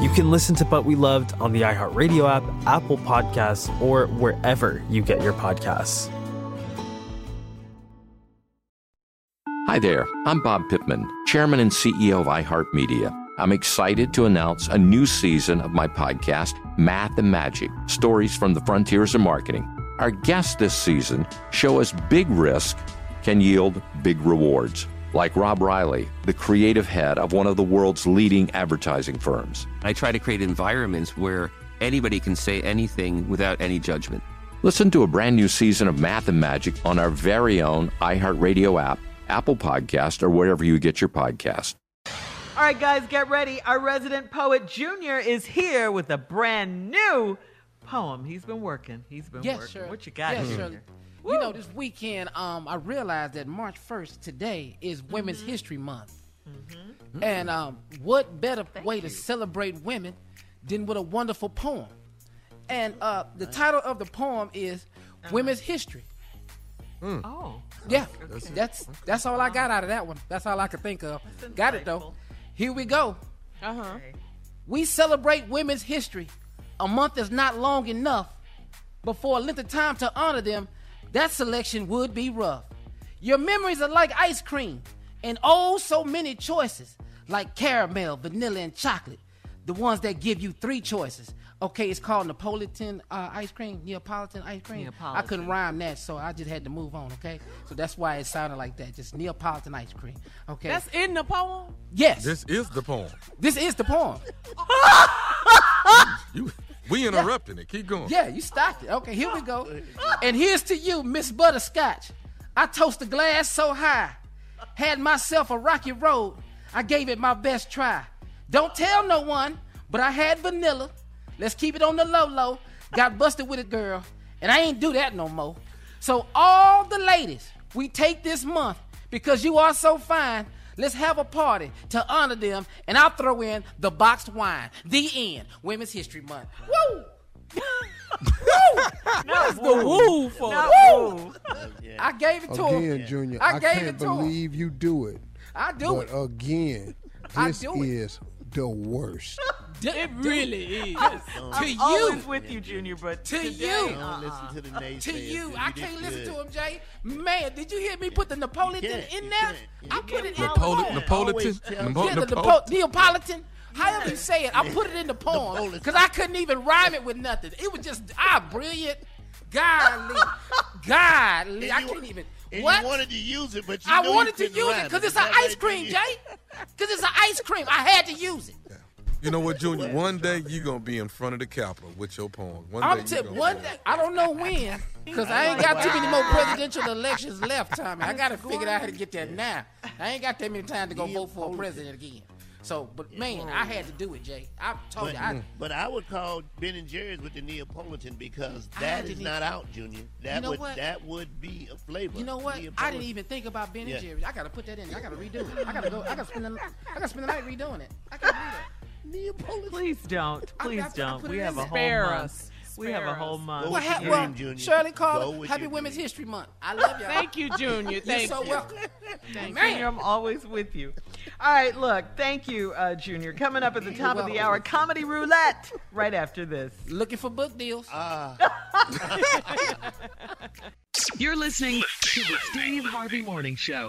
You can listen to But We Loved on the iHeartRadio app, Apple Podcasts, or wherever you get your podcasts. Hi there, I'm Bob Pittman, Chairman and CEO of iHeartMedia. I'm excited to announce a new season of my podcast, Math and Magic Stories from the Frontiers of Marketing. Our guests this season show us big risk can yield big rewards, like Rob Reilly, the creative head of one of the world's leading advertising firms. I try to create environments where anybody can say anything without any judgment. Listen to a brand new season of Math and Magic on our very own iHeartRadio app, Apple Podcast, or wherever you get your podcast. All right, guys, get ready. Our resident poet Junior is here with a brand new poem. He's been working. He's been Yes, working. Shirley. What you got, Yes, Junior? Shirley. You know, this weekend, um, I realized that March 1st today is Women's Mm-hmm. History Month. And um, what better way to celebrate women than with a wonderful poem? And uh, the title of the poem is Uh-huh. Women's History. Oh. Yeah, that's that's all I got out of that one. That's all I could think of. Got it though. Here we go. Uh huh. We celebrate women's history. A month is not long enough, but for a length of time to honor them, that selection would be rough. Your memories are like ice cream, and oh, so many choices, like caramel, vanilla, and chocolate. The ones that give you three choices. Okay, it's called Neapolitan uh, ice cream, Neapolitan ice cream. I couldn't rhyme that, so I just had to move on. Okay, so that's why it sounded like that, just Neapolitan ice cream. Okay, That's in the poem? yes, This is the poem. this is the poem. You, we interrupting it. Keep going. Yeah, you stopped it. Okay, here we go. And here's to you, Miss Butterscotch. I toast the glass so high. Had myself a rocky road. I gave it my best try. Don't tell no one, but I had vanilla. Let's keep it on the low low. Got busted with a girl, and I ain't do that no more. So all the ladies, we take this month because you are so fine. Let's have a party to honor them, and I'll throw in the boxed wine. The end. Women's History Month. Woo! What's the woo for? Not Woo! Oh, woo. I gave it to Again, him. Junior, I I, gave can't it to him. believe you do it. I do but it. again, I this is it. is the worst. it really is. to I'm you. always with you, Junior, but To today, you. uh-uh. listen to the naysayers. To you, I can't listen good. to him, Jay. Man, did you hear me put the Napoleon in there? I put it in the Napole- poem. Napolitan. Always tell- Napo- Yeah, the Napo- Napo- Neapolitan. However you say it, I put it in the poem because I couldn't even rhyme it with nothing. It was just ah brilliant, godly, godly. And I can't even. And what? you wanted to use it, but you I wanted you to use rhyme it because it's an ice cream, Jay. Because it's an ice cream. I had to use it. You know what, Junior? One day you're gonna be in front of the Capitol with your poem. One I'm day t- one day. I don't know when, because I ain't got too many more presidential elections left, Tommy. I got to figure out how to get there now. I ain't got that many time to go vote for a president again. So, but man, I had to do it, Jay. I told But, you. I, but I would call Ben and Jerry's with the Neapolitan because that is didn't is not even- out, Junior. That You know would what? that would be a flavor. You know what? I Neapolitan. didn't even think about Ben and Yeah. Jerry's. I got to put that in. I got to redo it. I got to go. I got to spend the. I got to spend the night redoing it. I can't read it. Please don't. Please I- I don't. put We have a whole month. us. We have a whole month. Well, ha- well, Shirley Carter, Happy Women's History Month. I love y'all. Thank you, Junior. You're Thank so you. welcome. Thank Man. you. I'm always with you. All right, look. Thank you, uh, Junior. Coming up at the top of the hour, comedy roulette. Right after this. Looking for book deals. Ah. You're listening to the Steve Harvey Morning Show.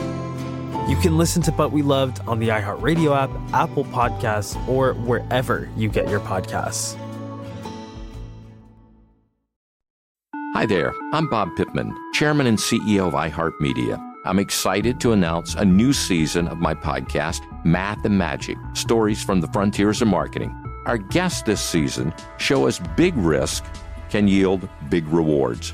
You can listen to But We Loved on the iHeartRadio app, Apple Podcasts, or wherever you get your podcasts. Hi there, I'm Bob Pittman, Chairman and CEO of iHeartMedia. I'm excited to announce a new season of my podcast, Math and Magic Stories from the Frontiers of Marketing. Our guests this season show us big risk can yield big rewards,